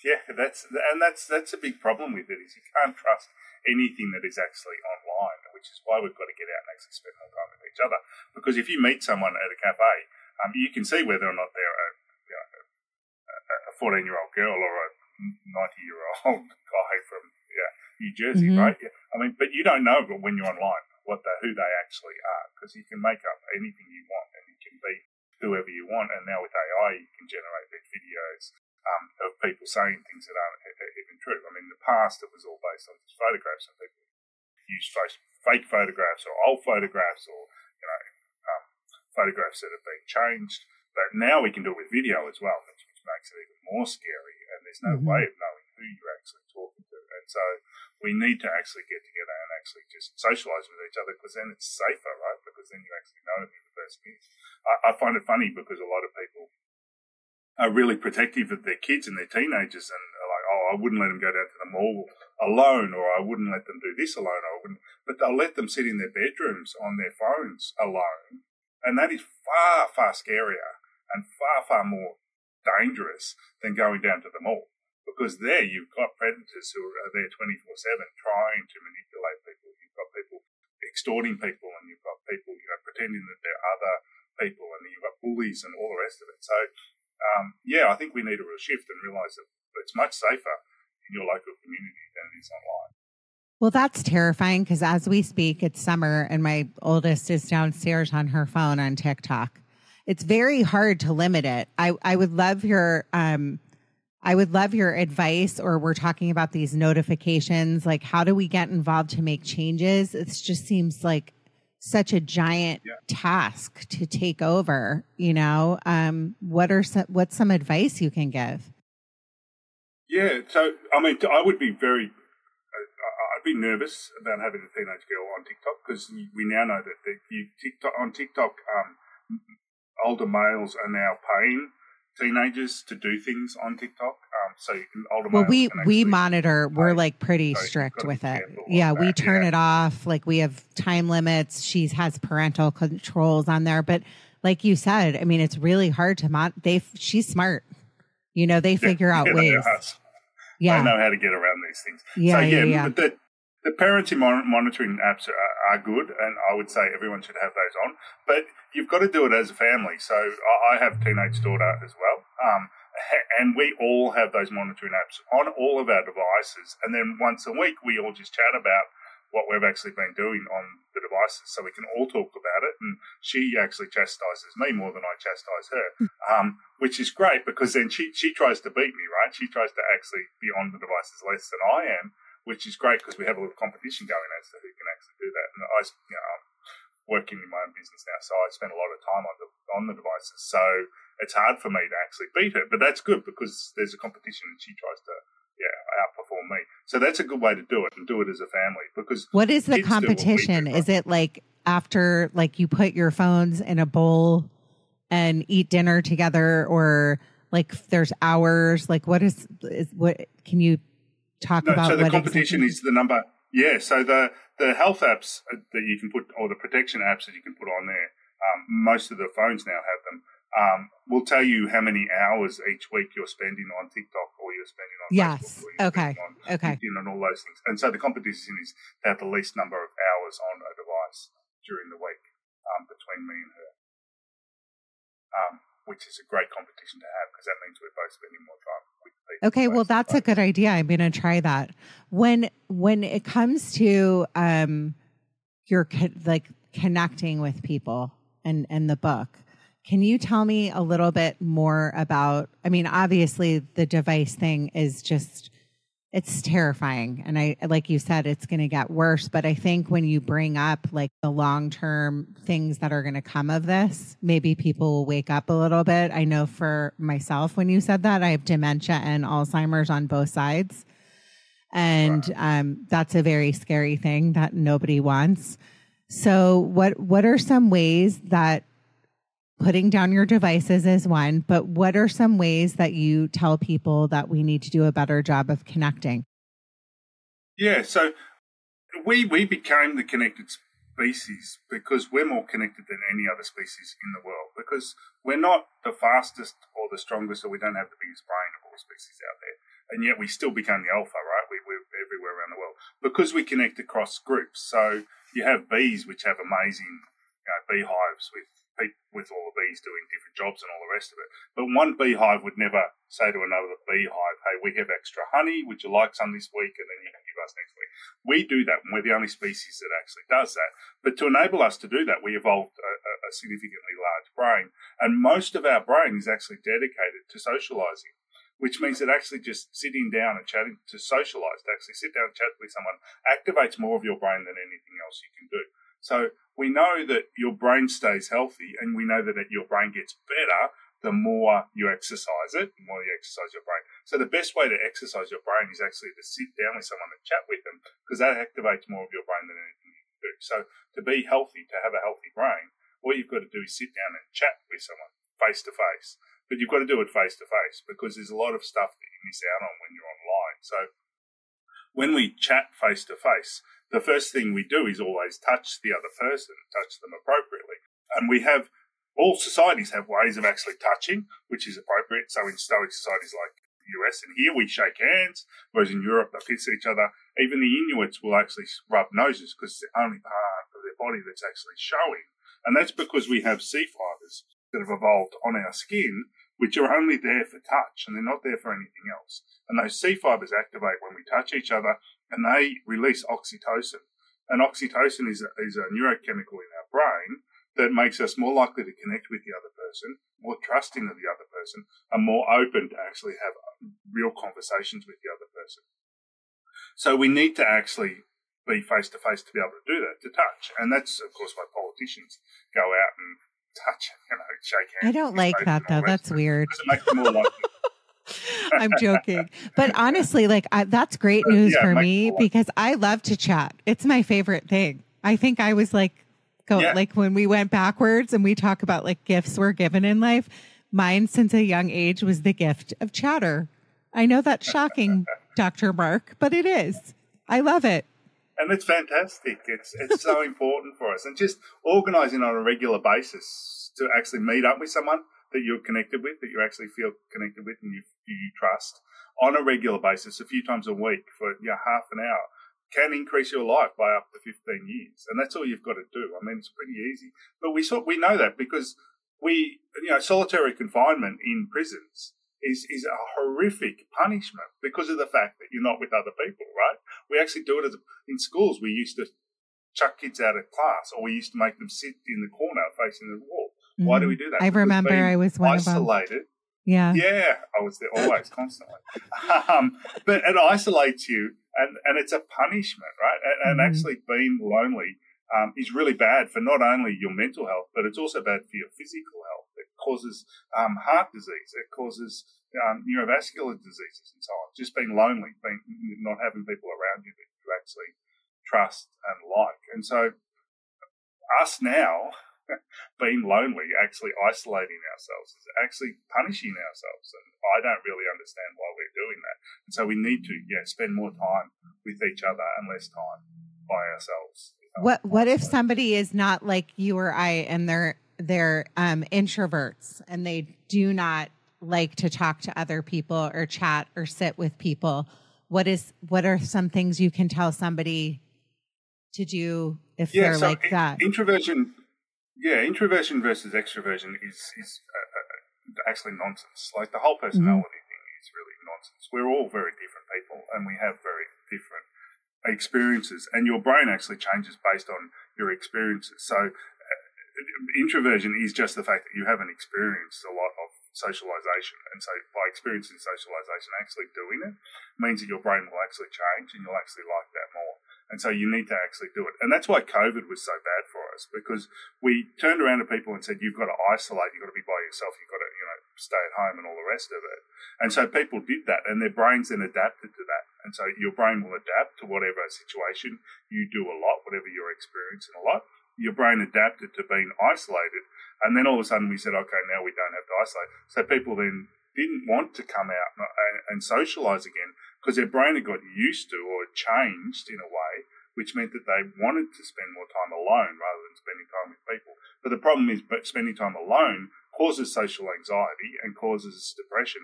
yeah, that's and that's that's a big problem with it is you can't trust anything that is actually online, which is why we've got to get out and actually spend more time with each other. Because if you meet someone at a cafe, um, you can see whether or not they're a, you know, a 14 year old girl or a 90 year old guy from yeah, New Jersey, mm-hmm. right? I mean, but you don't know when you're online what the, who they actually are because you can make up anything you want and you can be whoever you want. And now with AI, can generate these videos um, of people saying things that aren't even true. I mean, in the past, it was all based on just photographs, and people use fake photographs or old photographs or you know um, photographs that have been changed. But now we can do it with video as well, which, which makes it even more scary. And there's no mm-hmm. way of knowing who you're actually talking to. And so we need to actually get together and actually just socialize with each other because then it's safer, right? Because then you actually know who the person is. I, I find it funny because a lot of people are really protective of their kids and their teenagers and are like, oh, I wouldn't let them go down to the mall alone or I wouldn't let them do this alone. I wouldn't, but they'll let them sit in their bedrooms on their phones alone. And that is far, far scarier and far, far more dangerous than going down to the mall. because there you've got predators who are there 24 7 trying to manipulate people. You've got people extorting people and you've got people, you know, pretending that they're other people and you've got bullies and all the rest of it. So, um, yeah, I think we need a real shift and realise that it's much safer in your local community than it is online. Well, that's terrifying because as we speak, it's summer and my oldest is downstairs on her phone on TikTok. It's very hard to limit it. I, I would love your um, I would love your advice, or we're talking about these notifications. Like, how do we get involved to make changes? It just seems like such a giant yeah. task to take over. You know, um, what are some, what's some advice you can give? Yeah, so I mean, I would be very, I'd be nervous about having a teenage girl on TikTok because we now know that the, you TikTok on TikTok, um, older males are now paying teenagers to do things on TikTok. So you can older well, we we monitor. We're like pretty so strict with it. Yeah, we turn yeah. it off. Like we have time limits. She has parental controls on there, but like you said, I mean, it's really hard to mon. They she's smart. You know, they figure yeah, out yeah, ways. Yeah, I know how to get around these things. Yeah, so, yeah, yeah. But the, the parenting monitoring apps are, are, good, and I would say everyone should have those on. But you've got to do it as a family. So I have teenage daughter as well, um, and we all have those monitoring apps on all of our devices. And then once a week, we all just chat about what we've actually been doing on the devices, so we can all talk about it. And she actually chastises me more than I chastise her, um, which is great because then she she tries to beat me, right? She tries to actually be on the devices less than I am which is great because we have a little competition going as to who can actually do that. And I, you know, I'm working in my own business now, so I spend a lot of time on the on the devices. So it's hard for me to actually beat her, but that's good because there's a competition and she tries to yeah outperform me. So that's a good way to do it and do it as a family because what is the competition? Is it like after like you put your phones in a bowl and eat dinner together, or like there's hours? Like what is is what can you talk no, about so the competition is the number yeah so the the health apps that you can put or the protection apps that you can put on there um, most of the phones now have them um, will tell you how many hours each week you're spending on TikTok or you're spending on yes Facebook okay on okay LinkedIn and all those things and so the competition is to have the least number of hours on a device during the week um, between me and her um, which is a great competition to have because that means we're both spending more time with people. Okay, well that's a good idea. I'm going to try that. When when it comes to um your like connecting with people and and the book, can you tell me a little bit more about I mean obviously the device thing is just it's terrifying. And i like you said it's going to get worse. But i think when you bring up like the long term things that are going to come of this maybe people will wake up a little bit. I know for myself when you said that i have dementia and alzheimer's on both sides. And um, that's a very scary thing that nobody wants. So what what are some ways that putting down your devices is one, but what are some ways that you tell people that we need to do a better job of connecting? Yeah, so we we became the connected species because we're more connected than any other species in the world because we're not the fastest or the strongest or we don't have the biggest brain of all species out there. And yet we still become the alpha, right? We, we're everywhere around the world because we connect across groups. So you have bees, which have amazing you know, beehives with with all the bees doing different jobs and all the rest of it. But one beehive would never say to another beehive, hey, we have extra honey. Would you like some this week? And then you can give us next week. We do that, and we're the only species that actually does that. But to enable us to do that, we evolved a, a significantly large brain. And most of our brain is actually dedicated to socializing which means that actually just sitting down and chatting to socialize, to actually sit down and chat with someone, activates more of your brain than anything else you can do. So we know that your brain stays healthy, and we know that your brain gets better the more you exercise it, the more you exercise your brain. So the best way to exercise your brain is actually to sit down with someone and chat with them, because that activates more of your brain than anything you can do. So to be healthy, to have a healthy brain, all you've got to do is sit down and chat with someone face to face. But you've got to do it face to face because there's a lot of stuff that you miss out on when you're online. So when we chat face to face, the first thing we do is always touch the other person, touch them appropriately. And we have all societies have ways of actually touching, which is appropriate. So in Stoic societies like the US and here we shake hands, whereas in Europe they kiss each other. Even the Inuits will actually rub noses because it's the only part of their body that's actually showing. And that's because we have C fibers that have evolved on our skin, which are only there for touch and they're not there for anything else. And those C fibers activate when we touch each other and they release oxytocin. And oxytocin is a, is a neurochemical in our brain that makes us more likely to connect with the other person, more trusting of the other person, and more open to actually have real conversations with the other person. So we need to actually be face to face to be able to do that, to touch. And that's, of course, why politicians go out and touch, you know, shake hands. I don't like that though. That's weird. It makes them more likely. I'm joking. But honestly, like I, that's great uh, news Yeah, for me because I love to chat. It's my favorite thing. I think I was like go Yeah. like when we went backwards and we talk about like gifts we're given in life, mine since a young age was the gift of chatter. I know that's shocking, Dr. Mark, but it is. I love it. and it's fantastic. It's it's so important for us, and just organising on a regular basis to actually meet up with someone that you're connected with, that you actually feel connected with, and you you trust on a regular basis, a few times a week for you know, half an hour, can increase your life by up to fifteen years, and that's all you've got to do. I mean, it's pretty easy, but we sort we know that because we you know solitary confinement in prisons. Is, is a horrific punishment because of the fact that you're not with other people, right? We actually do it as in schools. We used to chuck kids out of class, or we used to make them sit in the corner facing the wall. Why do we do that? Mm-hmm. I Because remember I was one isolated. Yeah. Yeah, I was there always, constantly. Um, but it isolates you, and, and it's a punishment, right? And, and Mhm. actually, being lonely um, is really bad for not only your mental health, but it's also bad for your physical health. It causes um, heart disease. It causes um, neurovascular diseases and so on. Just being lonely, being not having people around you that you actually trust and like. And so, us now being lonely, actually isolating ourselves, is actually punishing ourselves. And I don't really understand why we're doing that. And so we need to, yeah, spend more time with each other and less time by ourselves. What what if somebody is not like you or I and they're they're um introverts and they do not like to talk to other people or chat or sit with people? What is what are some things you can tell somebody to do if they're so like in- that? Introversion, yeah, introversion versus extroversion is is uh, uh, actually nonsense. Like the whole personality thing is really nonsense. We're all very different people, and we have very different experiences, and your brain actually changes based on your experiences. So. Uh, introversion is just the fact that you haven't experienced a lot of socialization, and so by experiencing socialization, actually doing it means that your brain will actually change, and you'll actually like that more. And so you need to actually do it. And that's why COVID was so bad for us because we turned around to people and said, you've got to isolate, you've got to be by yourself, you've got to, you know, stay at home and all the rest of it. And so people did that and their brains then adapted to that. And so your brain will adapt to whatever situation you do a lot, whatever you're experiencing a lot. Your brain adapted to being isolated. And then all of a sudden we said, okay, now we don't have to isolate. So people then didn't want to come out and, and socialize again because their brain had got used to or changed in a way, which meant that they wanted to spend more time alone rather than spending time with people. But the problem is, but spending time alone causes social anxiety and causes depression,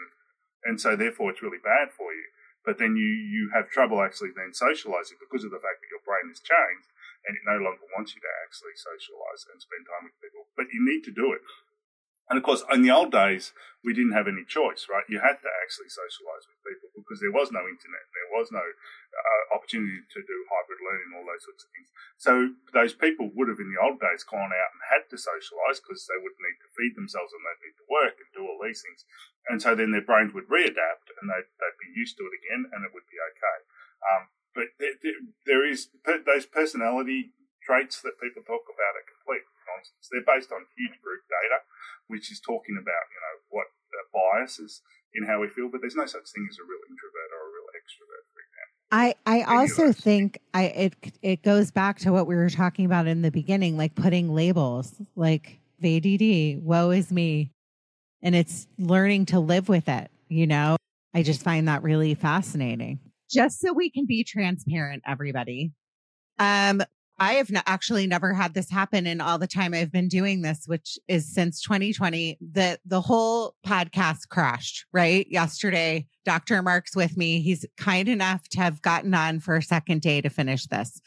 and so therefore it's really bad for you. But then you you have trouble actually then socializing because of the fact that your brain has changed and it no longer wants you to actually socialize and spend time with people. But you need to do it. And of course, in the old days, we didn't have any choice, right? You had to actually socialize with people because there was no internet, there was no uh, opportunity to do hybrid learning, all those sorts of things. So those people would have, in the old days, gone out and had to socialize because they would need to feed themselves and they'd need to work and do all these things. And so then their brains would readapt and they'd, they'd be used to it again and it would be okay. Um, but there, there, there is those personality traits that people talk about are complete nonsense. They're based on huge group data, which is talking about you know what uh, biases in how we feel. But there's no such thing as a real introvert or a real extrovert, for example. I, I also think I it it goes back to what we were talking about in the beginning, like putting labels, like VDD, woe is me, and it's learning to live with it. You know, I just find that really fascinating. Just so we can be transparent, everybody. Um, I have n- actually never had this happen in all the time I've been doing this, which is since 2020. The the whole podcast crashed, right? Yesterday, Dr. Mark's with me. He's kind enough to have gotten on for a second day to finish this.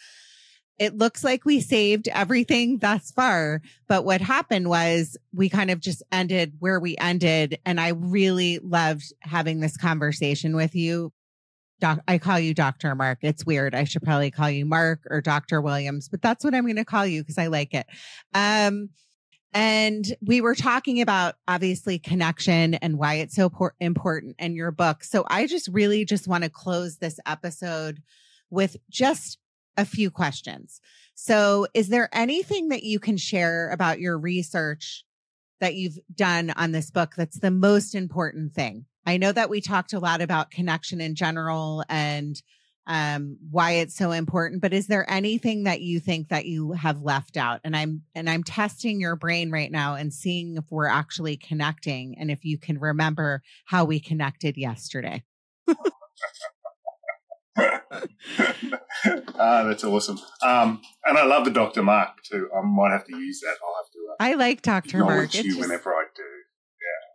It looks like we saved everything thus far, but what happened was we kind of just ended where we ended. And I really loved having this conversation with you doc, I call you Dr. Mark. It's weird. I should probably call you Mark or Dr. Williams, but that's what I'm going to call you because I like it. Um, and we were talking about obviously connection and why it's so por- important in your book. So I just really just want to close this episode with just a few questions. So is there anything that you can share about your research that you've done on this book that's the most important thing? I know that we talked a lot about connection in general and um, why it's so important, but is there anything that you think that you have left out? And I'm, and I'm testing your brain right now and seeing if we're actually connecting and if you can remember how we connected yesterday. ah, that's awesome. Um, and I love the Dr. Mark too. I might have to use that. I'll have to. Uh, I like Dr. Mark. you just... whenever I do.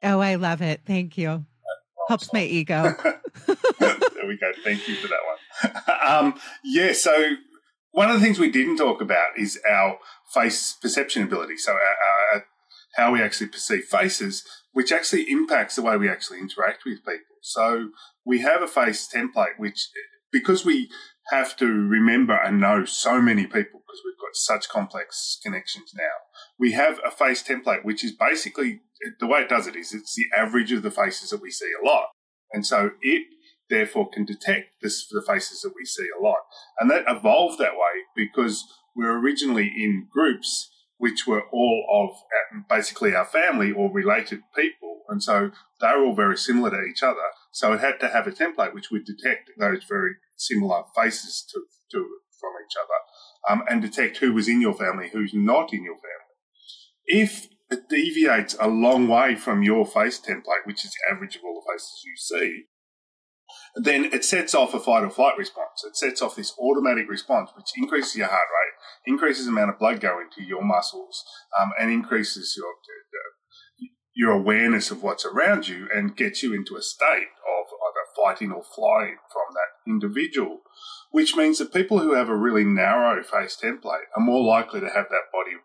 Yeah. Oh, I love it. Thank you helps my ego. there we go. Thank you for that one. Um, yeah, so one of the things we didn't talk about is our face perception ability. So, our, our, how we actually perceive faces, which actually impacts the way we actually interact with people. So, we have a face template, which because we have to remember and know so many people because we've got such complex connections now. We have a face template, which is basically the way it does it is it's the average of the faces that we see a lot. And so it therefore can detect this, the faces that we see a lot. And that evolved that way because we're originally in groups which were all of uh, basically our family or related people. And so they're all very similar to each other. So it had to have a template which would detect those very similar faces to, to from each other um, and detect who was in your family, who's not in your family. If it deviates a long way from your face template, which is the average of all the faces you see, then it sets off a fight or flight response. It sets off this automatic response, which increases your heart rate, increases the amount of blood going to your muscles, um, and increases your your awareness of what's around you, and gets you into a state of either fighting or flying from that individual. Which means that people who have a really narrow face template are more likely to have that body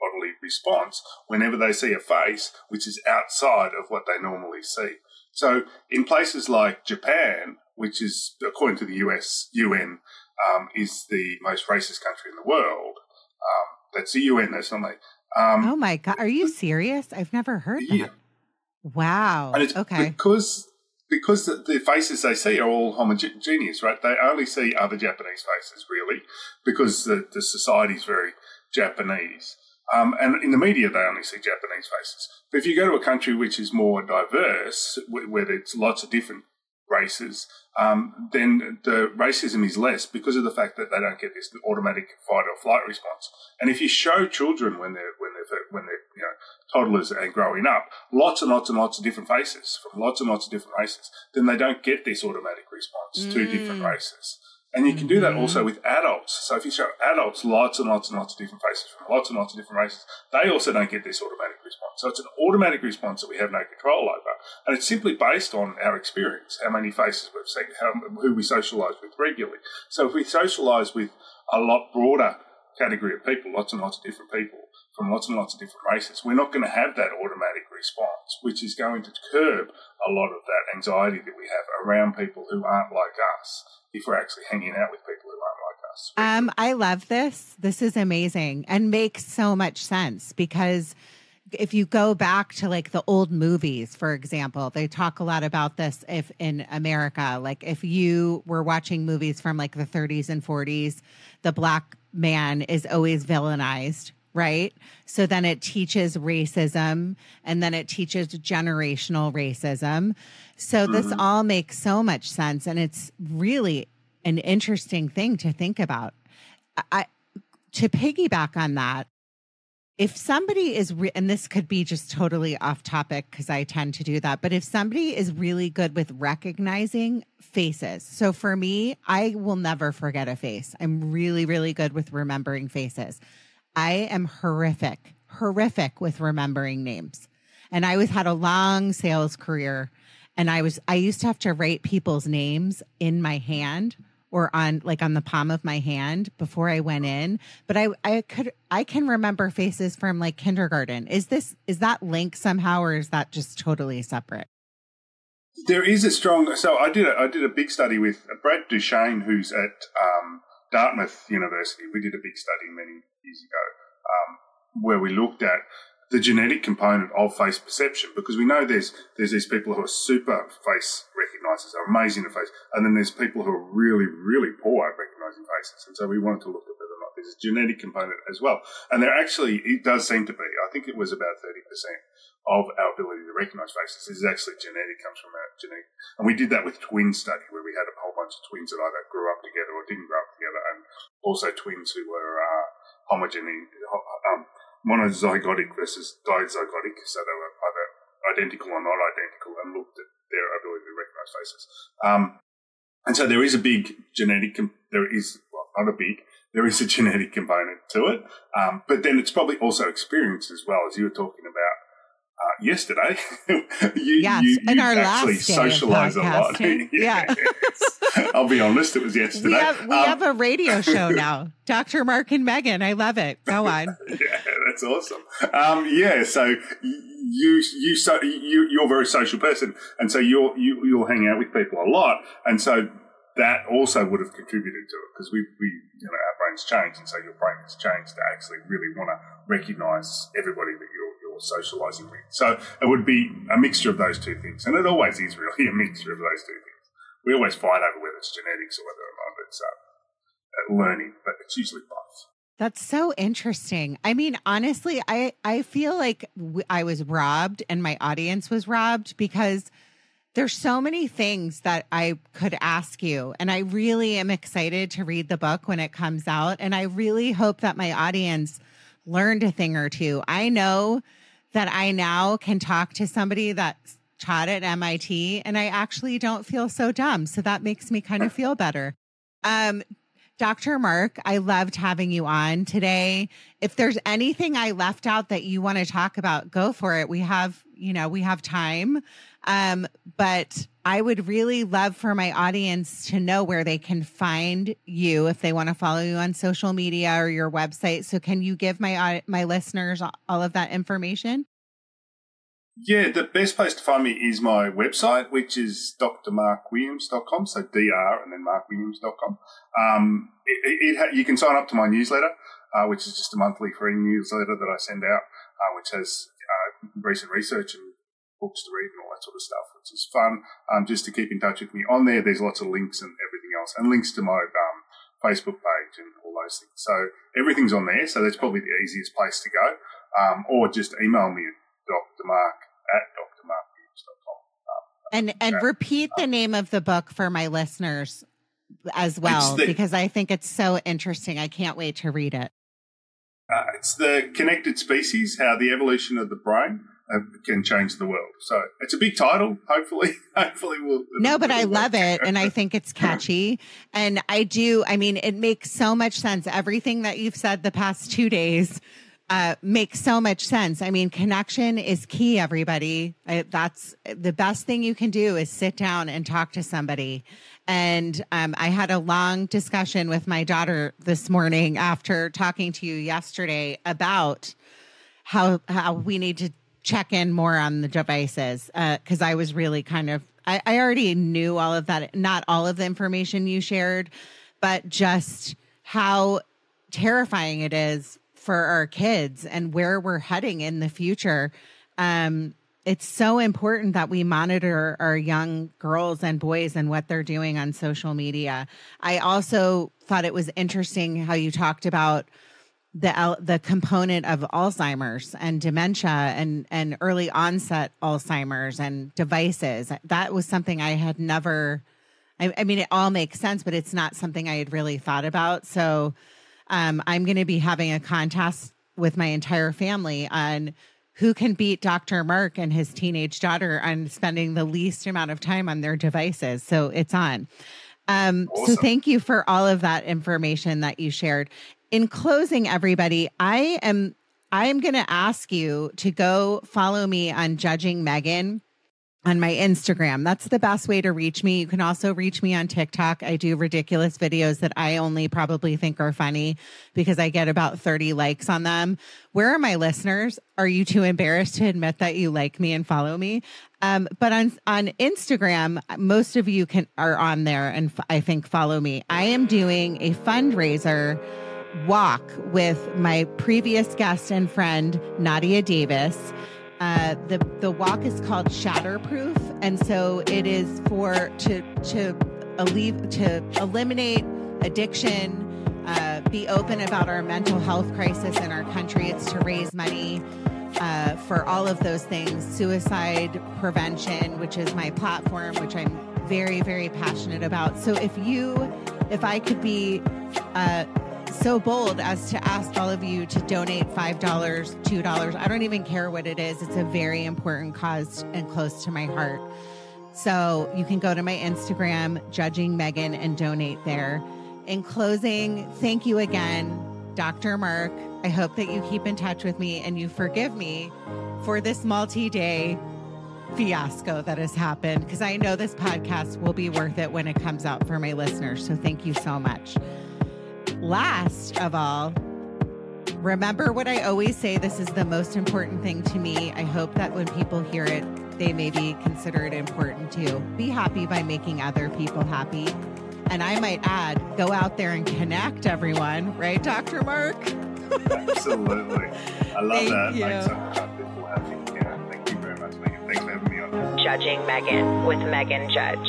bodily response whenever they see a face which is outside of what they normally see. So in places like Japan, which is according to the US UN, um, is the most racist country in the world. Um, that's the UN. That's not me. Um, oh my god, are you serious? I've never heard that. Wow. And it's okay. because because the, the, faces they see are all homogeneous, right? They only see other Japanese faces, really, because the, the society is very Japanese. Um, and in the media, they only see Japanese faces. But if you go to a country which is more diverse, where there's lots of different races, um, then the racism is less because of the fact that they don't get this automatic fight or flight response. And if you show children when they're when they're when they're you know toddlers and growing up, lots and lots and lots of different faces from lots and lots of different races, then they don't get this automatic response mm. to different races. And you can do that also mm-hmm. with adults. So if you show adults lots and lots and lots of different faces from lots and lots of different races, they also don't get this automatic response. So it's an automatic response that we have no control over. And it's simply based on our experience, how many faces we've seen, how, who we socialise with regularly. So if we socialise with a lot broader category of people, lots and lots of different people from lots and lots of different races, we're not going to have that automatic response, which is going to curb a lot of that anxiety that we have around people who aren't like us if we're actually hanging out with people who aren't like us. Um, I love this. This is amazing and makes so much sense because if you go back to like the old movies, for example, they talk a lot about this if in America, like if you were watching movies from like the 30s and 40s, the black man is always villainized, right? So then it teaches racism and then it teaches generational racism. So mm-hmm. this all makes so much sense. And it's really an interesting thing to think about. I, to piggyback on that, if somebody is, re- and this could be just totally off topic because I tend to do that, but if somebody is really good with recognizing faces. So for me, I will never forget a face. I'm really, really good with remembering faces. I am horrific, horrific with remembering names. And I was had a long sales career and I was I used to have to write people's names in my hand or on like on the palm of my hand before I went in. But I I could I can remember faces from like kindergarten. Is this is that linked somehow or is that just totally separate? There is a strong. So I did a, I did a big study with Brad Duchaine, who's at um, Dartmouth University. We did a big study many years ago um, where we looked at the genetic component of face perception because we know there's there's these people who are super face recognizers, are amazing at face, and then there's people who are really really poor at recognizing faces, and so we wanted to look at whether or not there's a genetic component as well. And there actually it does seem to be. I think it was about thirty percent of our ability to recognize faces is actually genetic, comes from our genetic. And we did that with twin study where we had a whole bunch of twins that either grew up together or didn't grow up together, also twins who were uh, homogeneous. Um, monozygotic versus dizygotic, so they were either identical or not identical, and looked at their ability to recognize faces. Um, and so there is a big genetic, there is, well, not a big, there is a genetic component to it. Um, but then it's probably also experience as well, as you were talking about uh, yesterday. you, yes, you, you in our actually last socialize a lot. yeah. I'll be honest, it was yesterday. We have, we um, have a radio show now. Dr. Mark and Meghan. I love it. Go on. yeah, that's awesome. Um, yeah, so you you so you you're a very social person, and so you'll you, you'll hang out with people a lot, and so that also would have contributed to it because we, we you know our brains change, and so your brain has changed to actually really want to recognise everybody that you're you're socialising with. So it would be a mixture of those two things, and it always is really a mixture of those two things. We always fight over whether it's genetics or whether or not it's uh, learning, but it's usually both. That's so interesting. I mean, honestly, I I feel like w- I was robbed and my audience was robbed because there's so many things that I could ask you and I really am excited to read the book when it comes out and I really hope that my audience learned a thing or two. I know that I now can talk to somebody that's taught at MIT and I actually don't feel so dumb. So that makes me kind of feel better. Um, Dr. Mark, I loved having you on today. If there's anything I left out that you want to talk about, go for it. We have, you know, we have time. Um, but I would really love for my audience to know where they can find you if they want to follow you on social media or your website. So can you give my my listeners all of that information? Yeah, the best place to find me is my website, which is drmarkwilliams.com. So dr and then markwilliams.com. Um, it, it, you can sign up to my newsletter, uh, which is just a monthly free newsletter that I send out, uh, which has uh, recent research and books to read and all that sort of stuff, which is fun. Um, just to keep in touch with me on there, there's lots of links and everything else, and links to my um, Facebook page and all those things. So everything's on there. So that's probably the easiest place to go. Um, or just email me at drmark at. Um, and and repeat the name of the book for my listeners as well, the, because I think it's so interesting. I can't wait to read it. Uh, it's the connected species, how the evolution of the brain uh, can change the world. So it's a big title. Hopefully, hopefully we'll. No, but I love it, and I think it's catchy, and I do. I mean, it makes so much sense. Everything that you've said the past two days uh, makes so much sense. I mean, connection is key, everybody. I, that's the best thing you can do is sit down and talk to somebody. And um, I had a long discussion with my daughter this morning after talking to you yesterday about how how we need to check in more on the devices because uh, I was really kind of I, I already knew all of that, not all of the information you shared, but just how terrifying it is for our kids and where we're heading in the future. Um, it's so important that we monitor our young girls and boys and what they're doing on social media. I also thought it was interesting how you talked about the the component of Alzheimer's and dementia and and early onset Alzheimer's and devices. That was something I had never. I, I mean, it all makes sense, but it's not something I had really thought about. So um, I'm going to be having a contest with my entire family on who can beat Dr. Mark and his teenage daughter on spending the least amount of time on their devices. So it's on. Um, awesome. So thank you for all of that information that you shared. In closing, everybody, I am I am going to ask you to go follow me on Judging Meghan on my Instagram. That's the best way to reach me. You can also reach me on TikTok. I do ridiculous videos that I only probably think are funny because I get about 30 likes on them. Where are my listeners? Are you too embarrassed to admit that you like me and follow me? Um, but on on Instagram, most of you can are on there and f- I think follow me. I am doing a fundraiser walk with my previous guest and friend Nadia Davis uh, the the walk is called Shatterproof, and so it is for to to alleviate to eliminate addiction, uh, be open about our mental health crisis in our country. It's to raise money uh, for all of those things, suicide prevention, which is my platform, which I'm very very passionate about. So if you, if I could be uh, so bold as to ask all of you to donate $5, $2. I don't even care what it is. It's a very important cause and close to my heart. So you can go to my Instagram, Judging Meghan, and donate there. In closing, thank you again, Dr. Mark. I hope that you keep in touch with me and you forgive me for this multi day fiasco that has happened because I know this podcast will be worth it when it comes out for my listeners. So thank you so much. Last of all, remember what I always say this is the most important thing to me. I hope that when people hear it, they maybe consider it important too. Be happy by making other people happy. And I might add, go out there and connect everyone, right, Dr. Mark? Absolutely. I love Thank that. You. Makes. Yeah, thank you very much, Meghan. Thanks for having me on. Judging Meghan with Meghan Judge.